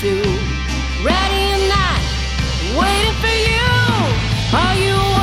too? Ready or not, waiting for you. Are you